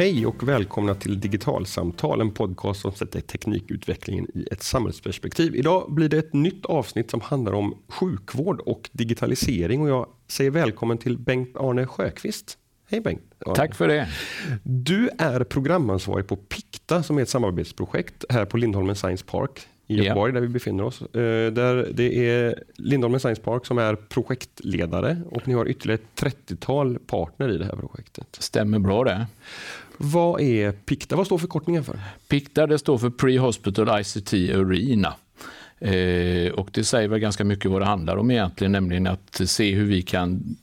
Hej och välkomna till Digitalsamtal, en podcast som sätter teknikutvecklingen i ett samhällsperspektiv. Idag blir det ett nytt avsnitt som handlar om sjukvård och digitalisering och jag säger välkommen till Bengt-Arne Sjöqvist. Hej Bengt! Tack för det! Du är programansvarig på Picta som är ett samarbetsprojekt här på Lindholmen Science Park i Göteborg, ja. där vi befinner oss. Eh, där det är Lindholmen Science Park som är projektledare och ni har ytterligare ett 30-tal partner i det här projektet. Stämmer bra det. Vad är PICTA? Vad står förkortningen för? PICTA det står för Pre-Hospital ICT Arena. Eh, och det säger väl ganska mycket vad det handlar om egentligen, nämligen att se hur vi kan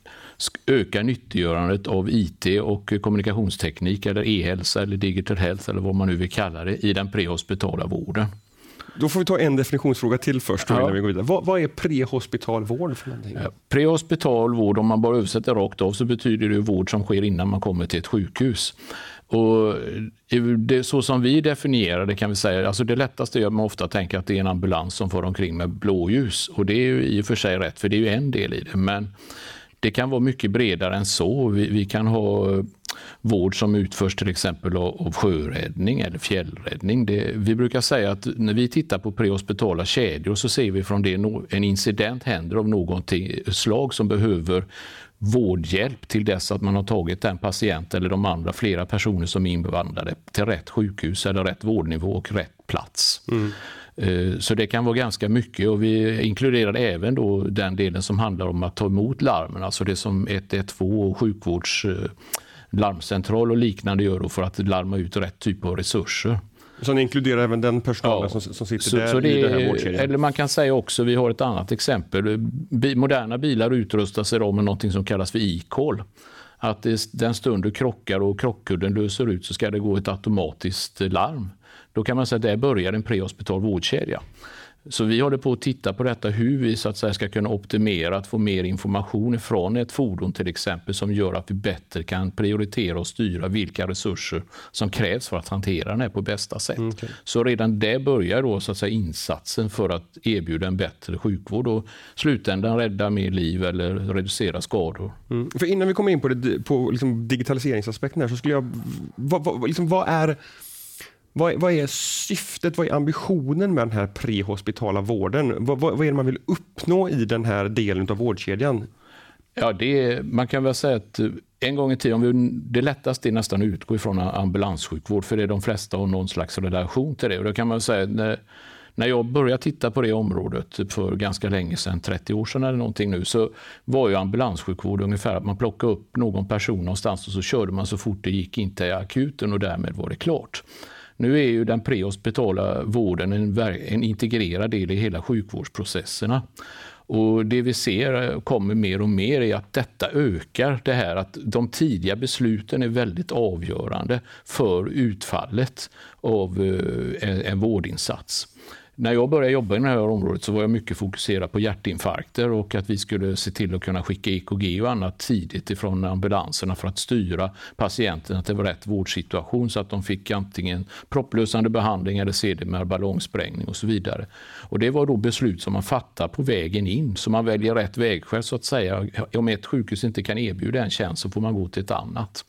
öka nyttiggörandet av IT och kommunikationsteknik eller e-hälsa eller digital health eller vad man nu vill kalla det i den prehospitala vården. Då får vi ta en definitionsfråga till först ja. innan vi går vidare. Vad, vad är prehospital vård för någonting? Ja, prehospital vård, om man bara översätter rakt av, så betyder det vård som sker innan man kommer till ett sjukhus. Och det, så som vi definierar det kan vi säga, alltså det lättaste är att man ofta tänker att det är en ambulans som får omkring med blåljus. Och det är ju i och för sig rätt, för det är ju en del i det. Men det kan vara mycket bredare än så. Vi, vi kan ha vård som utförs till exempel av sjöräddning eller fjällräddning. Det, vi brukar säga att när vi tittar på prehospitala kedjor så ser vi från det en incident händer av något slag som behöver vårdhjälp till dess att man har tagit den patient eller de andra flera personer som är inblandade till rätt sjukhus eller rätt vårdnivå och rätt plats. Mm. Så det kan vara ganska mycket och vi inkluderar även då den delen som handlar om att ta emot larmen, alltså det som 112 och sjukvårds eh, larmcentral och liknande gör för att larma ut rätt typ av resurser. Så ni inkluderar även den personalen ja. som, som sitter så, där så det, i den här vårdkedjan? Eller man kan säga också, vi har ett annat exempel. Moderna bilar utrustas idag med något som kallas för e-call. Att den stund du krockar och krockkudden löser ut så ska det gå ett automatiskt larm. Då kan man säga att där börjar en prehospital vårdkedja. Så vi håller på att titta på detta, hur vi så att säga ska kunna optimera att få mer information från ett fordon till exempel som gör att vi bättre kan prioritera och styra vilka resurser som krävs för att hantera den här på bästa sätt. Mm, okay. Så redan där börjar då så att säga insatsen för att erbjuda en bättre sjukvård och slutändan rädda mer liv eller reducera skador. Mm. För innan vi kommer in på, det, på liksom digitaliseringsaspekten här så skulle jag, vad, vad, liksom, vad är vad, vad, är syftet, vad är ambitionen med den här prehospitala vården? Vad, vad, vad, är det man vill uppnå i den här delen av vårdkedjan? Ja, det är, man kan väl säga att eh, en gång i tiden, vi, det lättaste är nästan att utgå ifrån ambulanssjukvård, för det är de flesta har någon slags relation till det. Och då kan man säga, när, när jag började titta på det området för ganska länge sedan, 30 år sedan eller någonting nu, så var ju ambulanssjukvård ungefär att man plockade upp någon person någonstans och så körde man så fort det gick in till akuten och därmed var det klart. Nu är ju den prehospitala vården en, en integrerad del i hela sjukvårdsprocesserna. Och Det vi ser eh, kommer mer och mer är att detta ökar det här att de tidiga besluten är väldigt avgörande för utfallet av eh, en vårdinsats. När jag började jobba i det här området så var jag mycket fokuserad på hjärtinfarkter och att vi skulle se till att kunna skicka EKG och annat tidigt ifrån ambulanserna för att styra patienterna till rätt vårdsituation så att de fick antingen propplösande behandling eller sedermera ballongsprängning och så vidare. Och det var då beslut som man fattar på vägen in, så man väljer rätt vägskäl så att säga. Om ett sjukhus inte kan erbjuda en tjänst så får man gå till ett annat.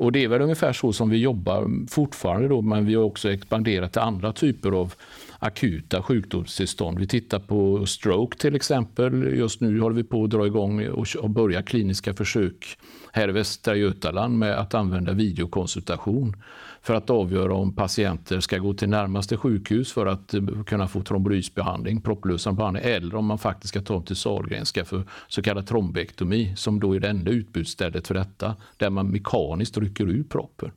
Och Det är väl ungefär så som vi jobbar fortfarande, då, men vi har också expanderat till andra typer av akuta sjukdomstillstånd. Vi tittar på stroke till exempel. Just nu håller vi på att dra igång och börja kliniska försök här i Västra Götaland med att använda videokonsultation för att avgöra om patienter ska gå till närmaste sjukhus för att eh, kunna få trombolysbehandling, propplösande behandling, eller om man faktiskt ska ta dem till Sahlgrenska för så kallad trombektomi, som då är det enda utbudsstället för detta, där man mekaniskt rycker ur proppen.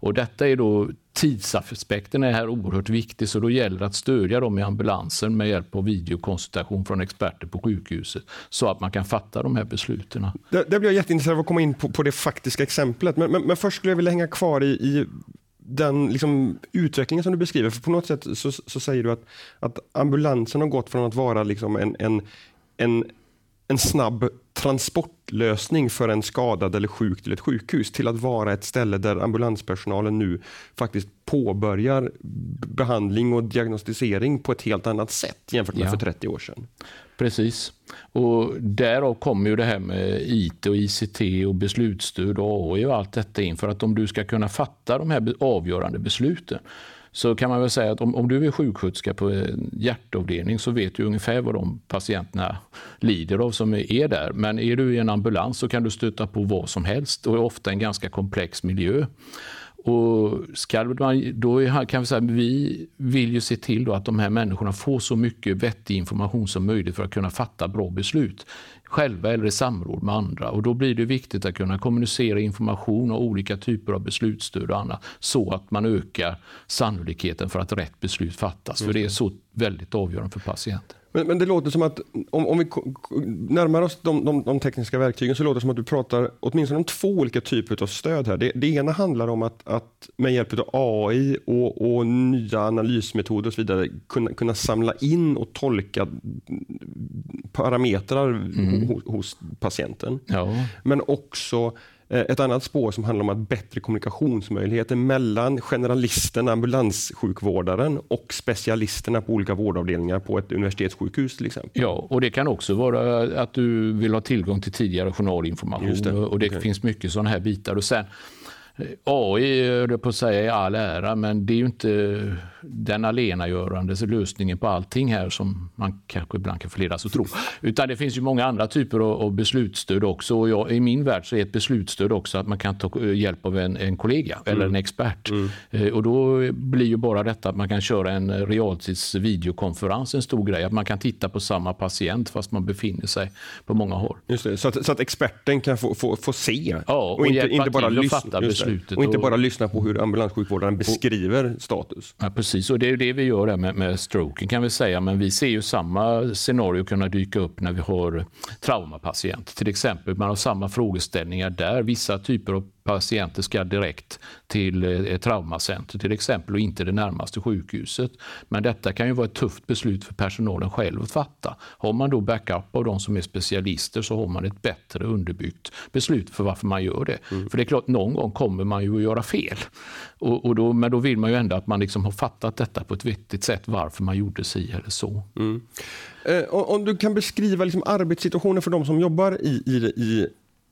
Och detta är då tidsaspekten är här oerhört viktig, så då gäller det att stödja dem i ambulansen med hjälp av videokonsultation från experter på sjukhuset, så att man kan fatta de här besluten. Det, det blir jag jätteintresserad av att komma in på, på det faktiska exemplet, men, men, men, först skulle jag vilja hänga kvar i, i den liksom, utvecklingen som du beskriver. För på något sätt så, så säger du att, att ambulansen har gått från att vara liksom en, en, en en snabb transportlösning för en skadad eller sjuk till ett sjukhus till att vara ett ställe där ambulanspersonalen nu faktiskt påbörjar behandling och diagnostisering på ett helt annat sätt jämfört med ja. för 30 år sedan. Precis. Och därav kommer ju det här med IT och ICT och beslutsstöd och AI och allt detta in. För att om du ska kunna fatta de här avgörande besluten så kan man väl säga att om, om du är sjuksköterska på en hjärtavdelning så vet du ungefär vad de patienterna lider av som är där. Men är du i en ambulans så kan du stöta på vad som helst och är ofta en ganska komplex miljö. Och ska man, då kan vi säga vi vill ju se till att de här människorna får så mycket vettig information som möjligt för att kunna fatta bra beslut själva eller i samråd med andra. Och då blir det viktigt att kunna kommunicera information och olika typer av beslutsstöd och annat så att man ökar sannolikheten för att rätt beslut fattas. För det är så väldigt avgörande för patienten. Men, men, det låter som att om, om vi närmar oss de, de, de, tekniska verktygen så låter det som att du pratar åtminstone om två olika typer av stöd här. Det, det ena handlar om att, att med hjälp av AI och, och, nya analysmetoder och så vidare kunna, kunna samla in och tolka parametrar mm. Hos, hos, patienten. Ja. Men också Eh, ett annat spår som handlar om att bättre kommunikationsmöjligheter mellan generalisten, ambulanssjukvårdaren och specialisterna på olika vårdavdelningar på ett universitetssjukhus till exempel. Ja, och det kan också vara att du vill ha tillgång till tidigare journalinformation det. och det okay. finns mycket sådana här bitar. Och sen, AI, höll på att säga, i all ära, men det är ju inte den alenagörande lösningen på allting här som man kanske ibland kan förledas att tro. Utan det finns ju många andra typer av beslutsstöd också. Och jag, I min värld så är ett beslutsstöd också att man kan ta hjälp av en, en kollega mm. eller en expert. Mm. Eh, och då blir ju bara detta att man kan köra en realtids videokonferens en stor grej. Att man kan titta på samma patient fast man befinner sig på många håll. Just det, så, att, så att experten kan få, få, få se ja, och, och inte, inte bara lyssna, beslutet. Och inte bara lyssna på hur ambulanssjukvårdaren beskriver status. Ja, precis, och det är det vi gör med, med stroken kan vi säga. Men vi ser ju samma scenario kunna dyka upp när vi har traumapatienter. Till exempel, man har samma frågeställningar där. Vissa typer av patienter ska direkt till eh, traumacenter till exempel och inte det närmaste sjukhuset. Men detta kan ju vara ett tufft beslut för personalen själv att fatta. Har man då backup av de som är specialister så har man ett bättre underbyggt beslut för varför man gör det. Mm. För det är klart, någon gång kommer man ju att göra fel. Och, och då, men då vill man ju ändå att man liksom har fattat detta på ett vettigt sätt, varför man gjorde si eller så. Mm. Eh, om du kan beskriva liksom arbetssituationen för de som jobbar i, i, i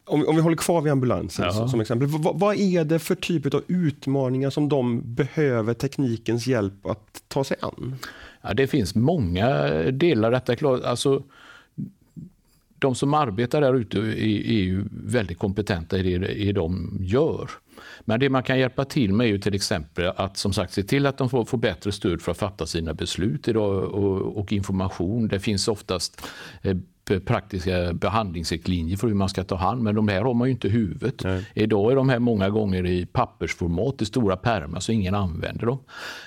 om, om vi håller kvar vid ambulansen ja. som exempel. V vad är det för typ av utmaningar som de behöver teknikens hjälp att ta sig an? Ja, det finns många delar. Detta alltså, de som arbetar där ute är, ju väldigt kompetenta i det, i de gör. Men det man kan hjälpa till med är ju till exempel att som sagt se till att de får, får bättre stöd för att fatta sina beslut idag och, och information. Det finns oftast eh, praktiska behandlingsriktlinjer för hur man ska ta hand men de här har man ju inte i huvudet. Nej. Idag är de här många gånger i pappersformat i stora pärmar så ingen använder dem.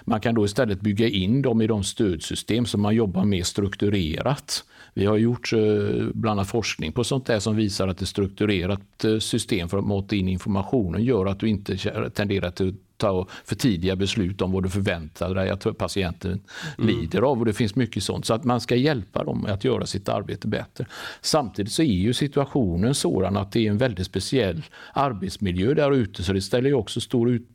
Man kan då istället bygga in dem i de stödsystem som man jobbar med strukturerat. Vi har gjort eh, bland annat forskning på sånt där som visar att ett strukturerat eh, system för att mata in informationen gör att du inte tenderar till ta för tidiga beslut om vad du förväntar dig att patienten mm. lider av. Och Det finns mycket sånt. Så att man ska hjälpa dem att göra sitt arbete bättre. Samtidigt så är ju situationen sådan att det är en väldigt speciell arbetsmiljö där ute så det ställer också stor ut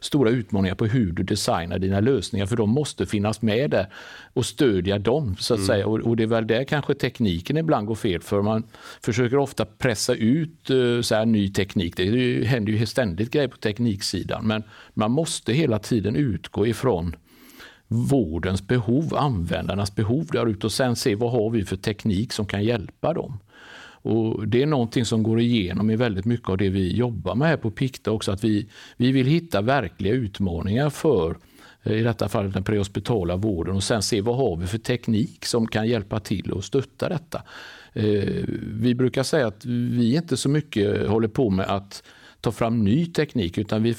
stora utmaningar på hur du designar dina lösningar, för de måste finnas med där och stödja dem. så att mm. säga. Och, och, det är väl där kanske tekniken ibland går fel, för man försöker ofta pressa ut uh, så här, ny teknik. Det händer ju ständigt grejer på tekniksidan, men man måste hela tiden utgå ifrån vårdens behov, användarnas behov där ute och sen se vad har vi för teknik som kan hjälpa dem. Och Det är någonting som går igenom i väldigt mycket av det vi jobbar med här på Pikta också, att vi, vi vill hitta verkliga utmaningar för eh, i detta fall den prehospitala vården och sen se vad har vi för teknik som kan hjälpa till och stötta detta. Eh, vi brukar säga att vi inte så mycket håller på med att ta fram ny teknik utan vi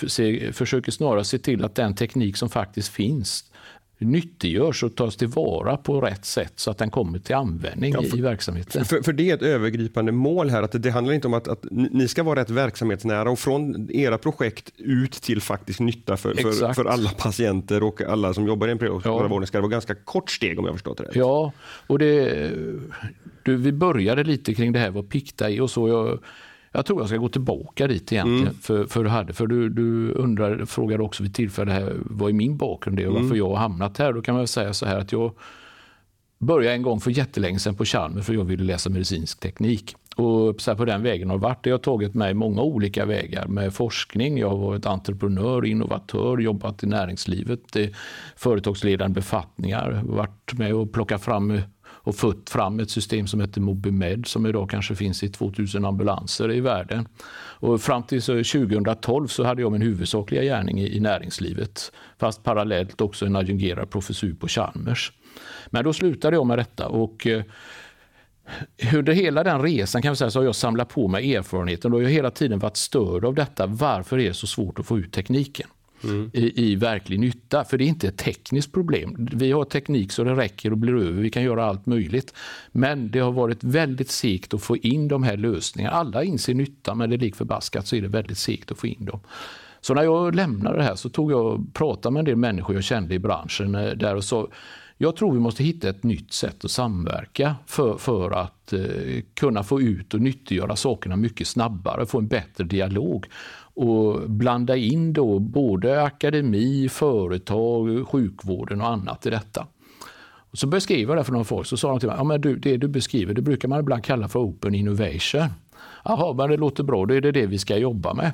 försöker snarare se till att den teknik som faktiskt finns nyttiggörs och tas tillvara på rätt sätt så att den kommer till användning ja, för, i verksamheten. För, för, det är ett övergripande mål här, att det, det handlar inte om att, att, ni ska vara rätt verksamhetsnära och från era projekt ut till faktisk nytta för, för, för, alla patienter och alla som jobbar i en preoperativ ja. ska det vara ganska kort steg om jag förstått det rätt. Ja, och det, du, vi började lite kring det här vad Pikta är och så. Jag, jag tror jag ska gå tillbaka dit egentligen. Mm. För, för, du, hade, för du, du undrar, frågade också vid tillfälle här, vad är min bakgrund är och varför mm. jag har hamnat här. Då kan man säga så här att jag började en gång för jättelänge sedan på Chalmers för jag ville läsa medicinsk teknik. Och så på den vägen har varit. Jag har tagit mig många olika vägar med forskning. Jag har varit entreprenör, innovatör, jobbat i näringslivet, företagsledande befattningar, varit med och plockat fram och fått fram ett system som heter Mobimed som idag kanske finns i 2000 ambulanser i världen. Och fram till 2012 så hade jag min huvudsakliga gärning i, näringslivet fast parallellt också en adjungerad professur på Chalmers. Men då slutade jag med detta och eh, under hela den resan kan vi säga så har jag samlat på mig erfarenheten och jag har hela tiden varit störd av detta. Varför är det så svårt att få ut tekniken? Mm. i, i, verklig nytta. För det är inte ett tekniskt problem. Vi har teknik så det räcker och blir över. Vi kan göra allt möjligt. Men det har varit väldigt segt att få in de här lösningarna. Alla inser nytta, men det är lik förbaskat så är det väldigt segt att få in dem. Så när jag lämnade det här så tog jag och pratade med en del människor jag kände i branschen eh, där och sa jag tror vi måste hitta ett nytt sätt att samverka för, för att eh, kunna få ut och nyttiggöra sakerna mycket snabbare, få en bättre dialog och blanda in då både akademi, företag, sjukvården och annat i detta. Och så beskrev jag det för någon folk, så sa de till mig, ja, men du, det du beskriver det brukar man ibland kalla för open innovation. Jaha, men det låter bra, då är det det vi ska jobba med.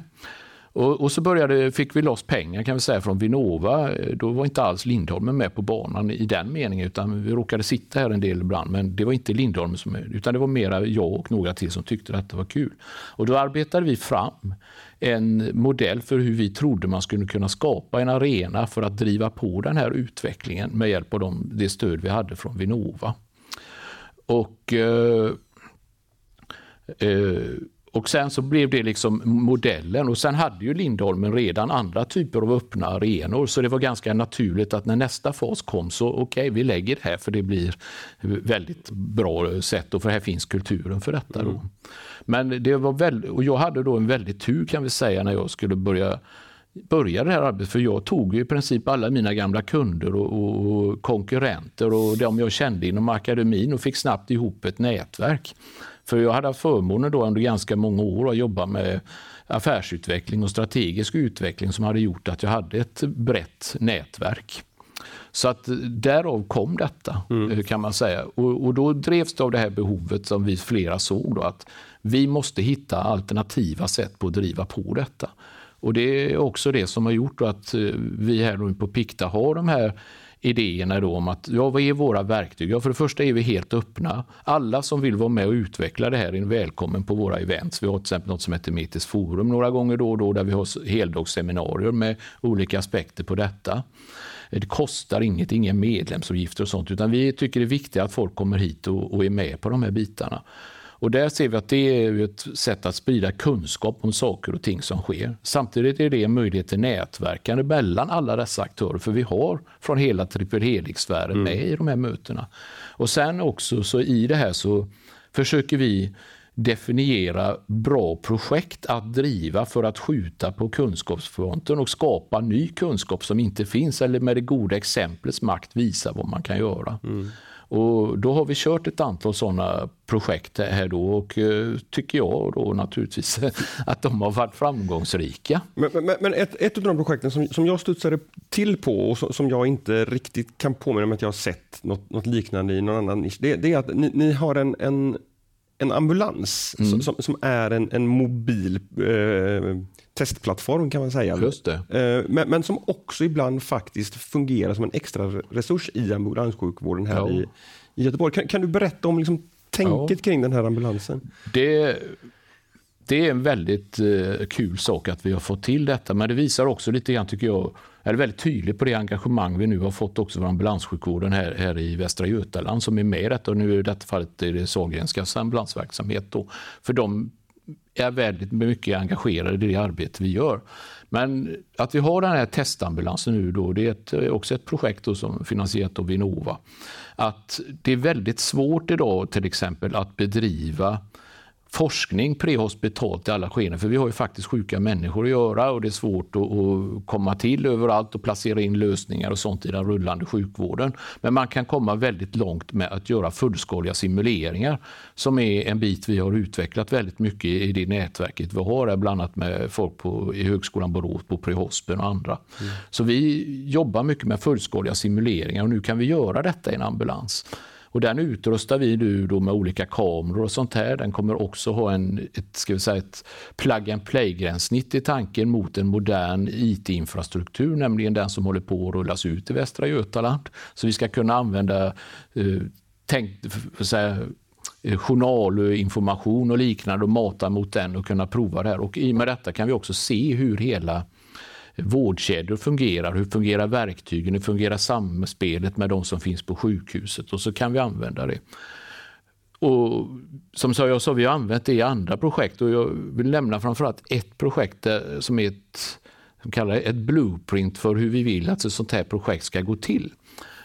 Och, och, så började, fick vi loss pengar kan vi säga från Vinnova. Då var inte alls Lindholmen med på banan i den meningen utan vi råkade sitta här en del ibland men det var inte Lindholmen som utan det var mera jag och några till som tyckte att det var kul. Och då arbetade vi fram en modell för hur vi trodde man skulle kunna skapa en arena för att driva på den här utvecklingen med hjälp av de, det stöd vi hade från Vinnova. Och eh, eh, och sen så blev det liksom modellen och sen hade ju Lindholmen redan andra typer av öppna arenor så det var ganska naturligt att när nästa fas kom så okej, okay, vi lägger det här för det blir väldigt bra sätt och för här finns kulturen för detta. Mm. Då. Men det var väldigt, och jag hade då en väldigt tur kan vi säga när jag skulle börja börja det här arbetet. För jag tog i princip alla mina gamla kunder och, och, konkurrenter och de jag kände inom akademin och fick snabbt ihop ett nätverk. För jag hade haft förmånen då under ganska många år att jobba med affärsutveckling och strategisk utveckling som hade gjort att jag hade ett brett nätverk. Så att därav kom detta mm. Eh, kan man säga. Och, och, då drevs det av det här behovet som vi flera såg då, att vi måste hitta alternativa sätt på att driva på detta. Och det är också det som har gjort att eh, vi här på Pikta har de här idéerna då om att ja, vad är våra verktyg? Ja, för det första är vi helt öppna. Alla som vill vara med och utveckla det här är välkommen på våra events. Vi har till exempel något som heter Metis Forum några gånger då och då där vi har heldagsseminarier med olika aspekter på detta. Det kostar inget, inga medlemsavgifter och sånt, utan vi tycker det är viktigt att folk kommer hit och, och är med på de här bitarna. Och där ser vi att det är ett sätt att sprida kunskap om saker och ting som sker. Samtidigt är det en möjlighet till nätverkande mellan alla dessa aktörer, för vi har från hela triple helix-sfären mm. med i de här mötena. Och sen också så i det här så försöker vi definiera bra projekt att driva för att skjuta på kunskapsfronten och skapa ny kunskap som inte finns eller med det goda exemplets makt visa vad man kan göra. Mm. Och då har vi kört ett antal sådana projekt här då och eh, tycker jag då naturligtvis att de har varit framgångsrika. Men, men, men ett, ett av de projekten som, som jag studsade till på och som, jag inte riktigt kan påminna mig att jag har sett något, något liknande i någon annan nisch, det, det är att ni, ni har en, en en ambulans mm. som, som, är en, en mobil eh, testplattform kan man säga. Just eh, men, men, som också ibland faktiskt fungerar som en extra resurs i ambulanssjukvården här ja. i, i Göteborg. Kan, kan, du berätta om liksom, tänket ja. kring den här ambulansen? Det, det är en väldigt eh, kul sak att vi har fått till detta, men det visar också lite grann, tycker jag, är väldigt tydligt på det engagemang vi nu har fått också för ambulanssjukvården här, här i Västra Götaland som är med i detta. Och nu i detta fallet är det Sahlgrenskas ambulansverksamhet. Då. För de är väldigt mycket engagerade i det arbete vi gör. Men att vi har den här testambulansen nu då, det är ett, också ett projekt då som finansierat av Vinnova. Att det är väldigt svårt idag till exempel att bedriva forskning prehospitalt i alla skeden. För vi har ju faktiskt sjuka människor att göra och det är svårt att, att, komma till överallt och placera in lösningar och sånt i den rullande sjukvården. Men man kan komma väldigt långt med att göra fullskaliga simuleringar som är en bit vi har utvecklat väldigt mycket i det nätverket vi har, bland annat med folk på, i Högskolan Borås, på Prehospen och andra. Mm. Så vi jobbar mycket med fullskaliga simuleringar och nu kan vi göra detta i en ambulans. Och den utrustar vi nu då med olika kameror och sånt här. Den kommer också ha en, ett, ska vi säga, ett plug and play-gränssnitt i tanken mot en modern IT-infrastruktur, nämligen den som håller på att rullas ut i Västra Götaland. Så vi ska kunna använda eh, tänk, för, säga, eh, journalinformation och liknande och mata mot den och kunna prova det här. Och I och med detta kan vi också se hur hela vårdkedjor fungerar, hur fungerar verktygen, hur fungerar samspelet med de som finns på sjukhuset och så kan vi använda det. Och som jag sa, vi har använt det i andra projekt och jag vill nämna framförallt ett projekt eh, som är ett, som kallar ett blueprint för hur vi vill att ett sånt här projekt ska gå till.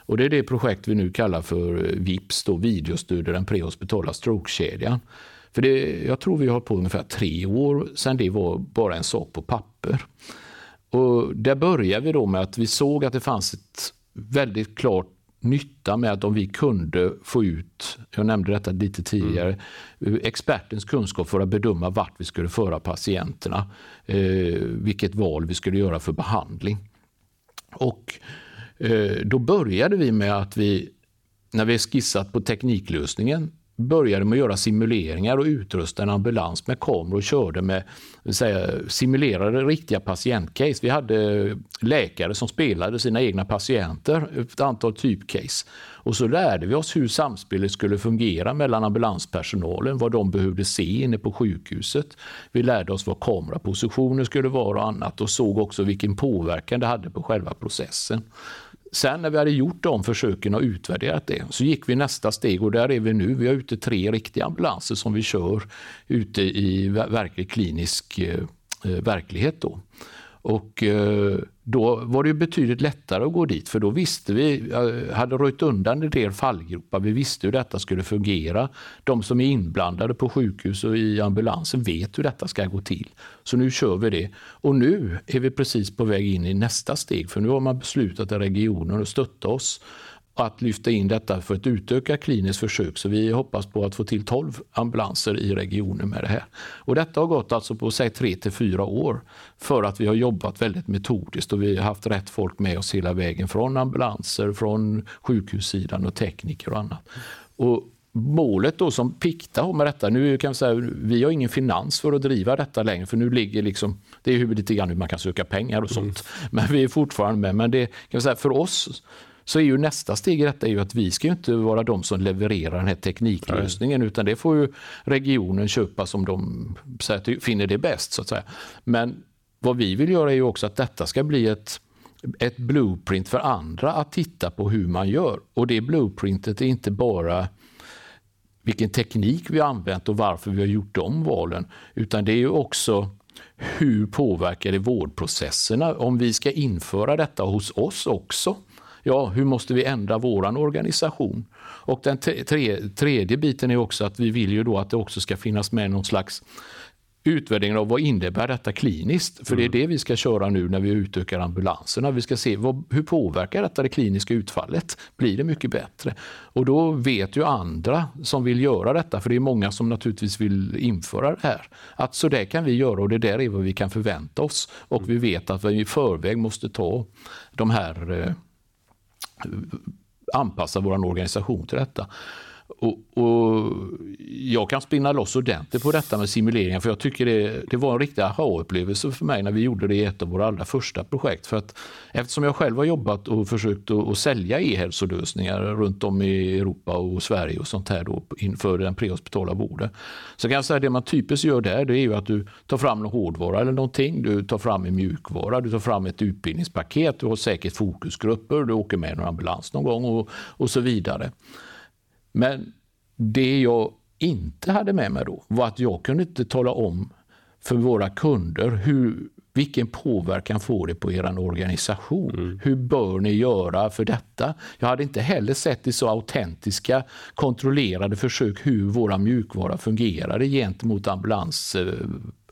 Och Det är det projekt vi nu kallar för eh, VIPS, då, videostöd den prehospitala strokekedjan. För det, jag tror vi har på ungefär tre år sedan det var bara en sak på papper. Och där började vi då med att vi såg att det fanns ett väldigt klart nytta med att om vi kunde få ut, jag nämnde detta lite tidigare, mm. expertens kunskap för att bedöma vart vi skulle föra patienterna, eh, vilket val vi skulle göra för behandling. Och eh, då började vi med att vi, när vi skissat på tekniklösningen, började med att göra simuleringar och utrusta en ambulans med kameror och körde med säga, simulerade riktiga patientcase. Vi hade läkare som spelade sina egna patienter, ett antal typcase. Och så lärde vi oss hur samspelet skulle fungera mellan ambulanspersonalen, vad de behövde se inne på sjukhuset. Vi lärde oss vad kamerapositioner skulle vara och annat och såg också vilken påverkan det hade på själva processen. Sen när vi hade gjort de försöken och utvärderat det så gick vi nästa steg och där är vi nu. Vi har ute tre riktiga ambulanser som vi kör ute i verklig klinisk eh, eh verklighet. Då. Och eh, då var det betydligt lättare att gå dit för då visste vi, eh, hade röjt undan en del fallgropar. Vi visste hur detta skulle fungera. De som är inblandade på sjukhus och i ambulansen vet hur detta ska gå till. Så nu kör vi det. Och nu är vi precis på väg in i nästa steg för nu har man beslutat i regionen att stötta oss att lyfta in detta för ett utökat kliniskt försök. Så vi hoppas på att få till 12 ambulanser i regionen med det här. Och detta har gått alltså på säg 3 till 4 år för att vi har jobbat väldigt metodiskt och vi har haft rätt folk med oss hela vägen från ambulanser, från sjukhussidan och tekniker och annat. Och målet då som Pikta har med detta, nu kan vi säga vi har ingen finans för att driva detta längre för nu ligger liksom, det är lite grann hur man kan söka pengar och sånt. Mm. Men vi är fortfarande med. Men det kan vi säga för oss så är ju nästa steg i detta är ju att vi ska inte vara de som levererar den här tekniklösningen Nej. utan det får ju regionen köpa som de finner det bäst. så att säga. Men vad vi vill göra är ju också att detta ska bli ett ett blueprint för andra att titta på hur man gör. Och det blueprintet är inte bara vilken teknik vi har använt och varför vi har gjort de valen, utan det är ju också hur påverkar det vårdprocesserna om vi ska införa detta hos oss också? Ja, hur måste vi ändra vår organisation? Och den tre, tredje biten är också att vi vill ju då att det också ska finnas med någon slags utvärdering av vad innebär detta kliniskt? För det är mm. det vi ska köra nu när vi utökar ambulanserna. Vi ska se vad, hur påverkar detta det kliniska utfallet? Blir det mycket bättre? Och då vet ju andra som vill göra detta, för det är många som naturligtvis vill införa det här, att så där kan vi göra och det där är vad vi kan förvänta oss. Och mm. vi vet att vi i förväg måste ta de här eh, anpassa vår organisation till detta. Och, och, jag kan spinna loss ordentligt på detta med simuleringar för jag tycker det, det var en riktig aha-upplevelse för mig när vi gjorde det i ett av våra allra första projekt. För att, eftersom jag själv har jobbat och försökt att, att sälja e-hälsolösningar runt om i Europa och Sverige och sånt här då inför den prehospitala vården. Så kan jag säga att det man typiskt gör där det är ju att du tar fram en hårdvara eller någonting, du tar fram en mjukvara, du tar fram ett utbildningspaket, du har säkert fokusgrupper, du åker med en ambulans någon gång och, och så vidare. Men det jag inte hade med mig då var att jag kunde inte tala om för våra kunder hur, vilken påverkan får det på er organisation? Mm. Hur bör ni göra för detta? Jag hade inte heller sett i så autentiska, kontrollerade försök hur våra mjukvara fungerade gentemot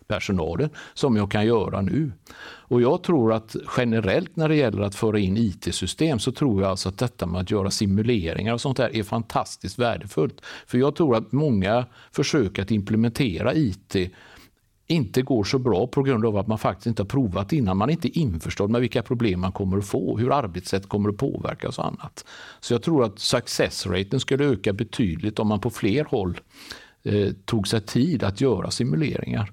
personalen, som jag kan göra nu. Och jag tror att generellt när det gäller att föra in IT-system så tror jag alltså att detta med att göra simuleringar och sånt där är fantastiskt värdefullt. För jag tror att många försök att implementera IT inte går så bra på grund av att man faktiskt inte har provat innan. Man är inte införstådd med vilka problem man kommer att få, hur arbetssätt kommer att påverkas och annat. Så jag tror att success-raten skulle öka betydligt om man på fler håll eh, tog sig tid att göra simuleringar.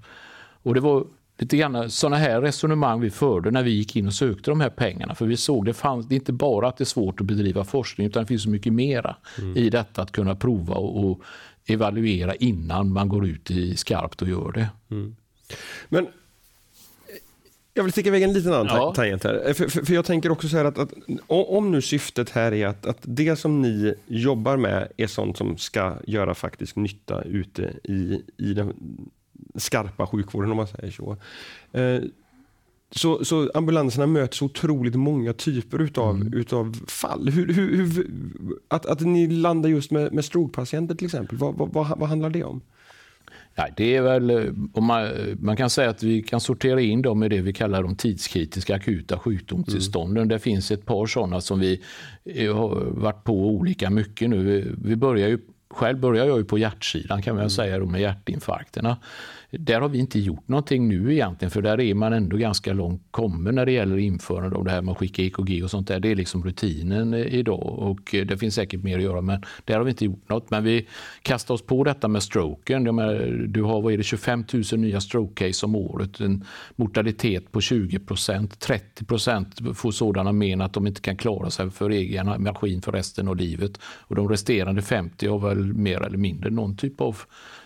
Och det var lite grann sådana här resonemang vi förde när vi gick in och sökte de här pengarna. För vi såg det fanns, det är inte bara att det är svårt att bedriva forskning utan det finns så mycket mera mm. i detta att kunna prova och, och, evaluera innan man går ut i skarpt och gör det. Mm. Men jag vill sticka iväg en liten annan ja. tangent här. Eh, för, för, för, jag tänker också så här att, att, om nu syftet här är att, att det som ni jobbar med är sånt som ska göra faktisk nytta ute i, i den skarpa sjukvården om man säger så. Eh, så, så ambulanserna möter så otroligt många typer utav, mm. utav fall. Hur, hur, hur, att, att ni landar just med, med strokepatienter till exempel, vad, vad, vad, handlar det om? Ja, det är väl, eh, man, man, kan säga att vi kan sortera in dem i det vi kallar de tidskritiska akuta sjukdomstillstånden. Mm. Det finns ett par sådana som vi eh, har varit på olika mycket nu. Vi, vi börjar ju, själv börjar jag ju på hjärtsidan kan man mm. säga då, med hjärtinfarkterna. Där har vi inte gjort någonting nu egentligen, för där är man ändå ganska långt kommen när det gäller införande av det här med att skicka EKG och sånt där. Det är liksom rutinen eh, idag och eh, det finns säkert mer att göra, men där har vi inte gjort något. Men vi kastar oss på detta med stroken. Du har vad är det, 25 000 nya stroke case om året, en mortalitet på 20 procent. 30 procent får sådana men att de inte kan klara sig för egen maskin för resten av livet. Och de resterande 50 har väl mer eller mindre någon typ av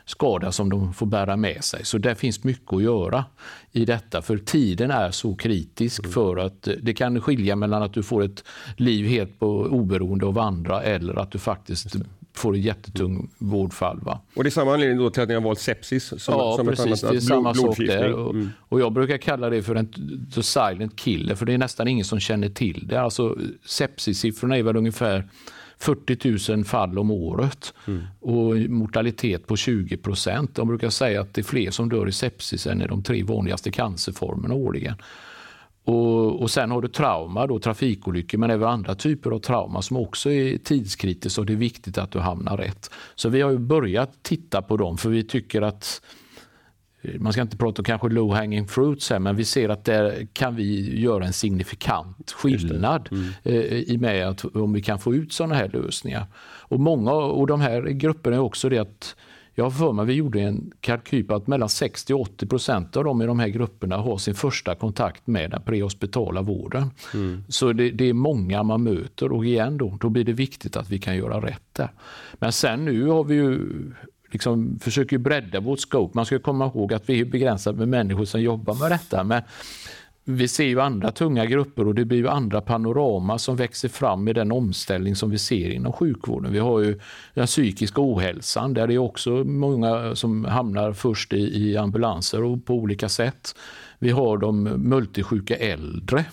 skada som de får bära med sig. Så det finns mycket att göra i detta, för tiden är så kritisk mm. för att det kan skilja mellan att du får ett liv helt på oberoende av andra eller att du faktiskt får ett jättetung vårdfall. Va? Och det är samma anledning då till att ni har valt sepsis som, ja, som precis, ett annat, det är samma sak där. Och, mm. och, jag brukar kalla det för en the silent killer, för det är nästan ingen som känner till det. Alltså, sepsissiffrorna är väl ungefär 40 000 fall om året mm. och mortalitet på 20 procent. De brukar säga att det är fler som dör i sepsis än i de tre vanligaste cancerformerna årligen. Och, och sen har du trauma, då, trafikolyckor, men även andra typer av trauma som också är tidskritiskt och det är viktigt att du hamnar rätt. Så vi har börjat titta på dem för vi tycker att man ska inte prata om kanske low hanging fruits här, men vi ser att där kan vi göra en signifikant skillnad mm. Eh, i med att om vi kan få ut sådana här lösningar. Och många och de här grupperna är också det att jag har för mig vi gjorde en kalkyl på att mellan 60 och 80 procent av dem i de här grupperna har sin första kontakt med den prehospitala vården. Mm. Så det, det, är många man möter och igen då, då blir det viktigt att vi kan göra rätt där. Men sen nu har vi ju liksom försöker bredda vårt scope. Man ska komma ihåg att vi är begränsade med människor som jobbar med detta. Men vi ser ju andra tunga grupper och det blir ju andra panorama som växer fram i den omställning som vi ser inom sjukvården. Vi har ju den psykiska ohälsan där det är också många som hamnar först i, i ambulanser och på olika sätt. Vi har de multisjuka äldre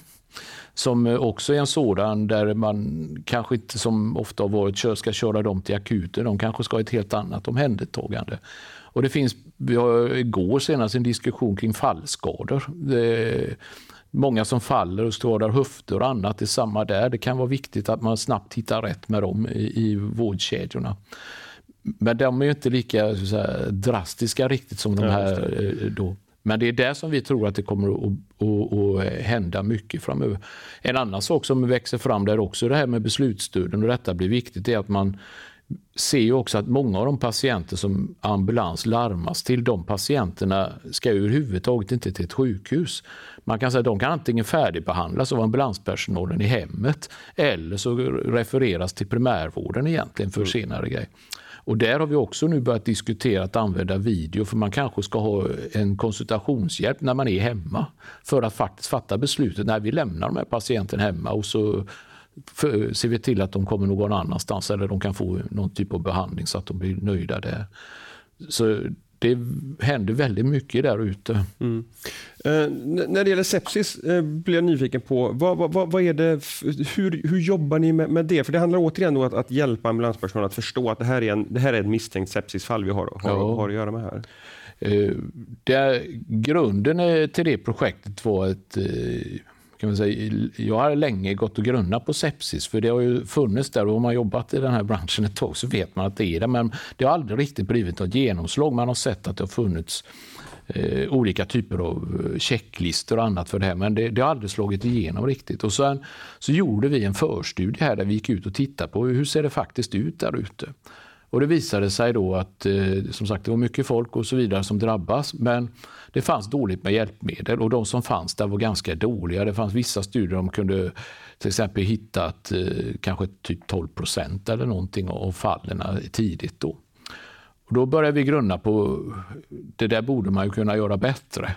som också är en sådan där man kanske inte som ofta har varit ska köra dem till akuten. De kanske ska ha ett helt annat omhändertagande. Och det finns, vi har igår senast en diskussion kring fallskador. Många som faller och skadar höfter och annat det är samma där. Det kan vara viktigt att man snabbt hittar rätt med dem i, i vårdkedjorna. Men de är inte lika säga, drastiska riktigt som de här då. Men det är där som vi tror att det kommer att, att, att, hända mycket framöver. En annan sak som växer fram där också, det här med beslutsstöden och detta blir viktigt, är att man ser ju också att många av de patienter som ambulans larmas till, de patienterna ska överhuvudtaget inte till ett sjukhus. Man kan säga att de kan antingen färdigbehandlas av ambulanspersonalen i hemmet eller så refereras till primärvården egentligen för mm. senare grejer. Och där har vi också nu börjat diskutera att använda video för man kanske ska ha en konsultationshjälp när man är hemma för att faktiskt fatta beslutet när vi lämnar de här patienten hemma och så för, ser vi till att de kommer någon annanstans eller de kan få någon typ av behandling så att de blir nöjda där. Så det händer väldigt mycket där ute. Mm. Eh, när det gäller sepsis eh, blir jag nyfiken på, vad, vad, vad är det, hur, hur jobbar ni med, med, det? För det handlar återigen om att, att hjälpa ambulanspersonal att förstå att det här är, en, det här är ett misstänkt sepsisfall vi har, har, ja. har att göra med här. Eh, där, grunden till det projektet var ett eh, kan man säga, jag har länge gått och grunnat på sepsis, för det har ju funnits där och om man jobbat i den här branschen ett tag så vet man att det är det. Men det har aldrig riktigt blivit något genomslag. Man har sett att det har funnits eh, olika typer av eh, checklistor och annat för det här, men det, det, har aldrig slagit igenom riktigt. Och sen så gjorde vi en förstudie här där vi gick ut och tittade på hur ser det faktiskt ut där ute. Och det visade sig då att eh, som sagt, det var mycket folk och så vidare som drabbas, men det fanns dåligt med hjälpmedel och de som fanns där var ganska dåliga. Det fanns vissa studier de kunde till exempel hittat eh, kanske typ 12 procent eller någonting av fallen tidigt då. Och då började vi grunna på det där borde man ju kunna göra bättre.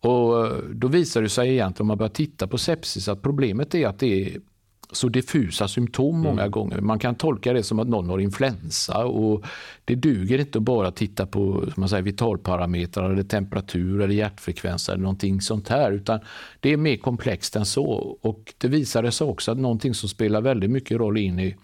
Och eh, då visar det sig egentligen om man börjar titta på sepsis att problemet är att det är så diffusa symptom många mm. gånger. Man kan tolka det som att någon har influensa och det duger inte att bara titta på man säger, vitalparametrar eller temperatur eller hjärtfrekvens eller någonting sånt här utan det är mer komplext än så och det visade sig också att någonting som spelar väldigt mycket roll in i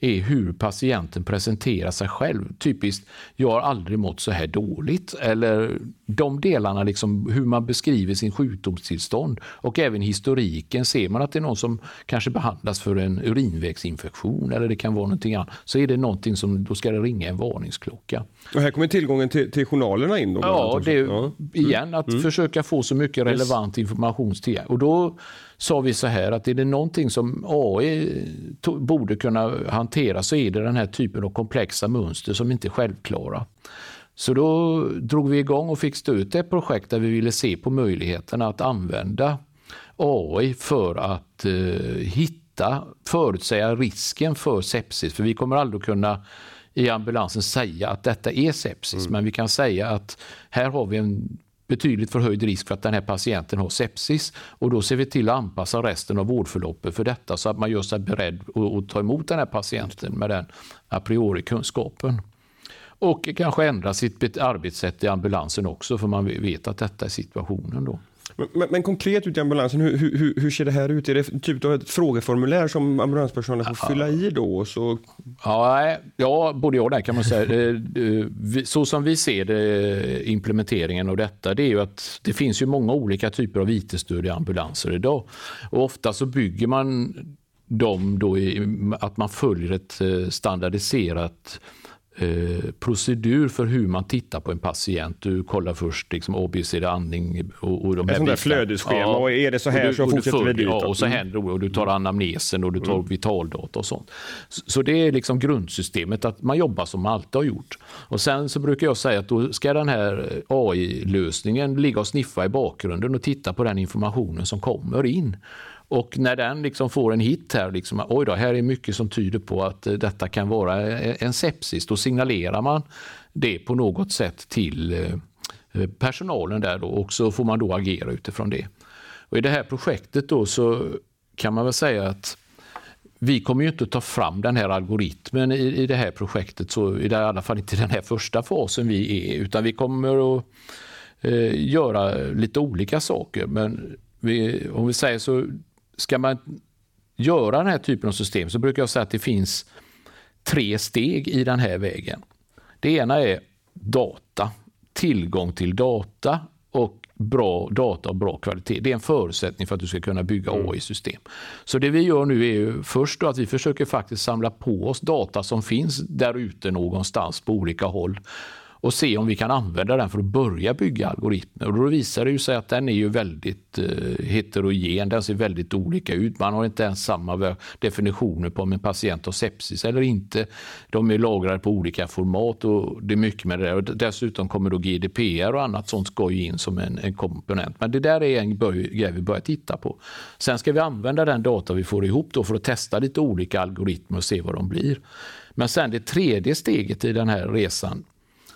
är hur patienten presenterar sig själv. Typiskt, jag har aldrig mått så här dåligt. Eller de delarna, liksom, hur man beskriver sin sjukdomstillstånd och även historiken. Ser man att det är någon som kanske behandlas för en urinvägsinfektion eller det kan vara någonting annat, så är det någonting som, då ska det ringa en varning varningsklocka. Och här kommer tillgången till, till journalerna in? Då, ja, det, ja. igen att mm. försöka få så mycket relevant information till. Och då sa vi så här att är det någonting som AI borde kunna hantera så är det den här typen av komplexa mönster som inte är självklara. Så då drog vi igång och fick stöd ett projekt där vi ville se på möjligheterna att använda AI för att eh, hitta, förutsäga risken för sepsis. För vi kommer aldrig kunna i ambulansen säga att detta är sepsis, mm. men vi kan säga att här har vi en betydligt förhöjd risk för att den här patienten har sepsis och då ser vi till att anpassa resten av vårdförloppet för detta så att man gör sig beredd att ta emot den här patienten med den a priori-kunskapen. Och kanske ändra sitt arbetssätt i ambulansen också för man vet att detta är situationen då. Men, men, konkret ute i ambulansen, hur, hur, hur, ser det här ut? Är det typ av ett frågeformulär som ambulanspersonalen får ja. fylla i då? Så... Ja, ja, både ja och nej kan man säga. Eh, så som vi ser det, eh, implementeringen av detta, det är ju att det finns ju många olika typer av IT-stöd i ambulanser idag. Och ofta så bygger man dem då i att man följer ett eh, standardiserat Eh, procedur för hur man tittar på en patient. Du kollar först liksom ABCD andning och, och de här Ett flödesschema ja, och är det så här du, så fortsätter vi dit. Ja, och så mm. händer och du tar anamnesen och du tar mm. vitaldata och sånt. Så, så, det är liksom grundsystemet att man jobbar som man alltid har gjort. Och sen så brukar jag säga att då ska den här AI-lösningen ligga och sniffa i bakgrunden och titta på den informationen som kommer in. Och när den liksom får en hit här, liksom, oj då, här är mycket som tyder på att eh, detta kan vara eh, en sepsis, då signalerar man det på något sätt till eh, personalen där då, och så får man då agera utifrån det. Och I det här projektet då så kan man väl säga att vi kommer ju inte att ta fram den här algoritmen i, i det här projektet, så i, det, i alla fall inte i den här första fasen vi är utan vi kommer att eh, göra lite olika saker. Men vi, om vi säger så, ska man göra den här typen av system så brukar jag säga att det finns tre steg i den här vägen. Det ena är data, tillgång till data och bra data och bra kvalitet. Det är en förutsättning för att du ska kunna bygga mm. AI-system. Så det vi gör nu är ju först att vi försöker faktiskt samla på oss data som finns där ute någonstans på olika håll och se om vi kan använda den för att börja bygga algoritmer. Och då visar det sig att den är ju väldigt eh, heterogen, den ser väldigt olika ut. Man har inte ens samma definitioner på om en patient har sepsis eller inte. De är lagrade på olika format och det är mycket med det där. Och dessutom kommer då GDPR och annat sånt ska ju in som en, en komponent. Men det där är en grej vi börjar titta på. Sen ska vi använda den data vi får ihop då för att testa lite olika algoritmer och se vad de blir. Men sen det tredje steget i den här resan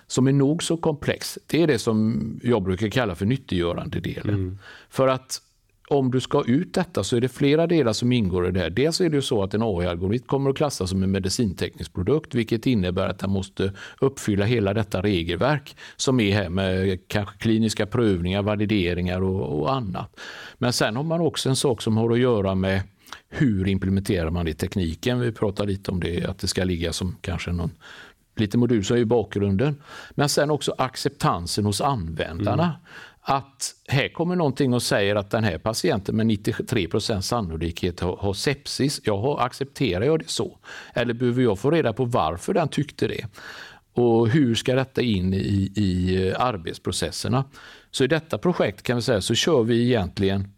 som är nog så komplex, det är det som jag brukar kalla för nyttiggörandedelen. Mm. För att om du ska ut detta så är det flera delar som ingår i det här. Dels är det ju så att en AI-algoritm kommer att klassas som en medicinteknisk produkt, vilket innebär att den måste uppfylla hela detta regelverk som är här med kanske kliniska prövningar, valideringar och, och annat. Men sen har man också en sak som har att göra med hur implementerar man det i tekniken? Vi pratar lite om det, att det ska ligga som kanske någon lite modul som är i bakgrunden. Men sen också acceptansen hos användarna. Mm. Att här kommer någonting och säger att den här patienten med 93% sannolikhet har, har sepsis. Jag accepterar jag det så? Eller behöver jag få reda på varför den tyckte det? Och hur ska detta in i, i arbetsprocesserna? Så i detta projekt kan vi säga så kör vi egentligen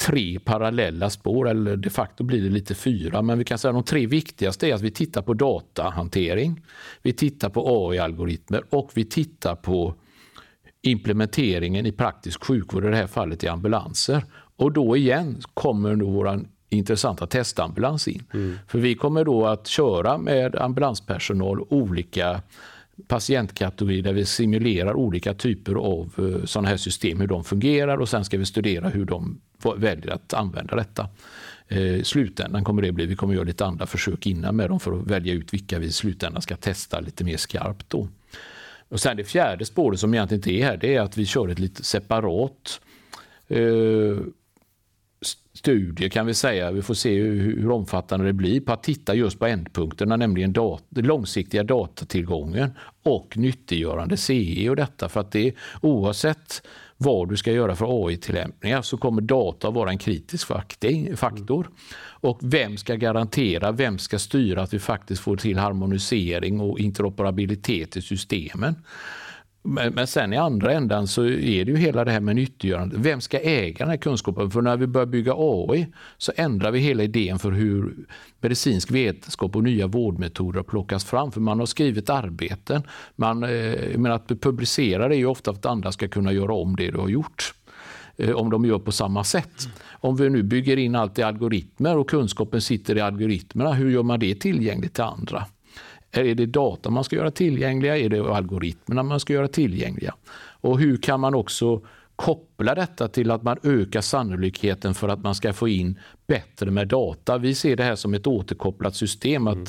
tre parallella spår, eller de facto blir det lite fyra, men vi kan säga att de tre viktigaste är att vi tittar på datahantering, vi tittar på AI-algoritmer och vi tittar på implementeringen i praktisk sjukvård, i det här fallet i ambulanser. Och då igen kommer då vår intressanta testambulans in. Mm. För vi kommer då att köra med ambulanspersonal olika patientkategori där vi simulerar olika typer av eh, sådana här system, hur de fungerar och sen ska vi studera hur de väljer att använda detta. Eh, I slutändan kommer det bli, vi kommer göra lite andra försök innan med dem för att välja ut vilka vi i slutändan ska testa lite mer skarpt. Då. Och sen det fjärde spåret som egentligen inte är här, det är att vi kör ett lite separat eh, studie kan vi säga. Vi får se hur, hur, omfattande det blir på att titta just på ändpunkterna, nämligen dat långsiktiga datatillgången och nyttiggörande CE och detta. För att det oavsett vad du ska göra för AI-tillämpningar så kommer data vara en kritisk faktor. Och vem ska garantera, vem ska styra att vi faktiskt får till harmonisering och interoperabilitet i systemen? Men, men sen i andra ändan så är det ju hela det här med nyttiggörande. Vem ska äga den här kunskapen? För när vi börjar bygga AI så ändrar vi hela idén för hur medicinsk vetenskap och nya vårdmetoder plockas fram. För man har skrivit arbeten. Man, eh, men att publicera det är ju ofta för att andra ska kunna göra om det du har gjort eh, om de gör på samma sätt. Om vi nu bygger in allt i algoritmer och kunskapen sitter i algoritmerna, hur gör man det tillgängligt till andra? Är det data man ska göra tillgängliga? Är det algoritmerna man ska göra tillgängliga? Och hur kan man också koppla detta till att man ökar sannolikheten för att man ska få in bättre med data. Vi ser det här som ett återkopplat system. att mm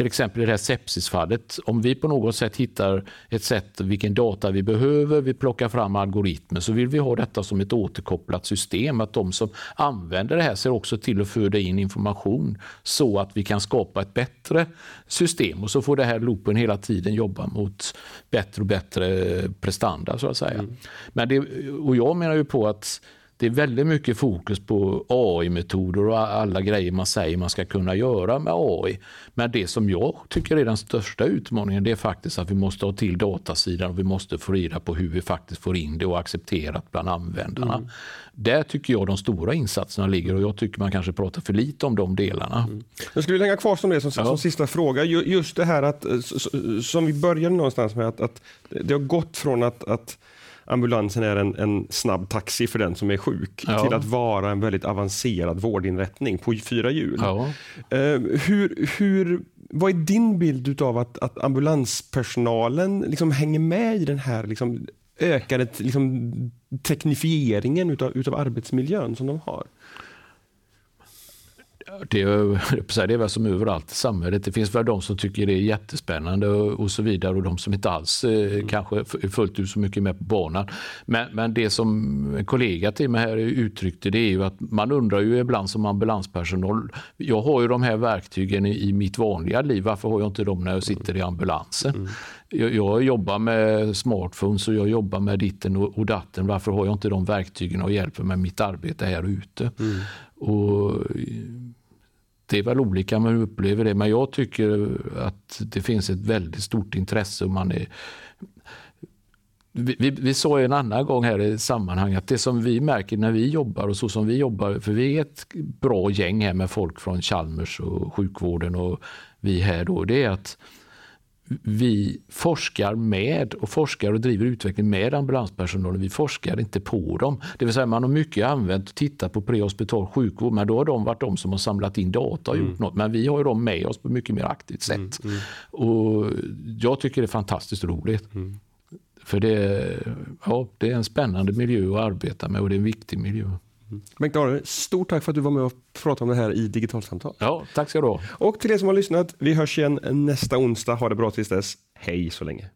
till exempel i det här sepsisfallet, om vi på något sätt hittar ett sätt vilken data vi behöver, vi plockar fram algoritmer, så vill vi ha detta som ett återkopplat system. Att de som använder det här ser också till att föda in information så att vi kan skapa ett bättre system och så får det här loopen hela tiden jobba mot bättre och bättre prestanda så att säga. Mm. Men det, och jag menar ju på att det är väldigt mycket fokus på AI-metoder och alla grejer man säger man ska kunna göra med AI. Men det som jag tycker är den största utmaningen det är faktiskt att vi måste ha till datasidan och vi måste få reda på hur vi faktiskt får in det och accepterat bland användarna. Mm. Där tycker jag de stora insatserna ligger och jag tycker man kanske pratar för lite om de delarna. Mm. Jag skulle vilja hänga kvar som det som, ja. som sista fråga. Just det här att, som vi började någonstans med, att, att det har gått från att, att ambulansen är en, en snabb taxi för den som är sjuk ja. till att vara en väldigt avancerad vårdinrättning på fyra hjul. Ja. Uh, hur, hur, vad är din bild av att, att ambulanspersonalen liksom hänger med i den här liksom, ökade liksom, teknifieringen utav, utav arbetsmiljön som de har? Det, är, det är väl som överallt i samhället. Det finns väl de som tycker det är jättespännande och, och så vidare och de som inte alls eh, mm. kanske är fullt ut så mycket med på banan. Men, men det som en kollega till mig här uttryckte det är ju att man undrar ju ibland som ambulanspersonal. Jag har ju de här verktygen i, i mitt vanliga liv. Varför har jag inte dem när jag sitter i ambulansen? Mm. Jag, jag, jobbar med smartphones och jag jobbar med ditten och, och datten. Varför har jag inte de verktygen och hjälper med mitt arbete här ute? Mm. Och det är väl olika man upplever det, men jag tycker att det finns ett väldigt stort intresse. Och man är, vi, vi, vi sa en annan gång här i sammanhang att det som vi märker när vi jobbar och så som vi jobbar, för vi är ett bra gäng här med folk från Chalmers och sjukvården och vi här då, det är att vi forskar med och forskar och driver utveckling med ambulanspersonalen. Vi forskar inte på dem. Det vill säga man har mycket använt och tittat på prehospital sjukvård men då har de varit de som har samlat in data och mm. gjort något. Men vi har ju dem med oss på mycket mer aktivt sätt. Mm, mm. Och jag tycker det är fantastiskt roligt. Mm. För det, ja, det är en spännande miljö att arbeta med och det är en viktig miljö. Mm. Bengt stort tack för att du var med och pratade om det här i Digitalsamtal. Ja, tack ska du ha. Och till er som har lyssnat, vi hörs igen nästa onsdag. Ha det bra tills dess. Hej så länge.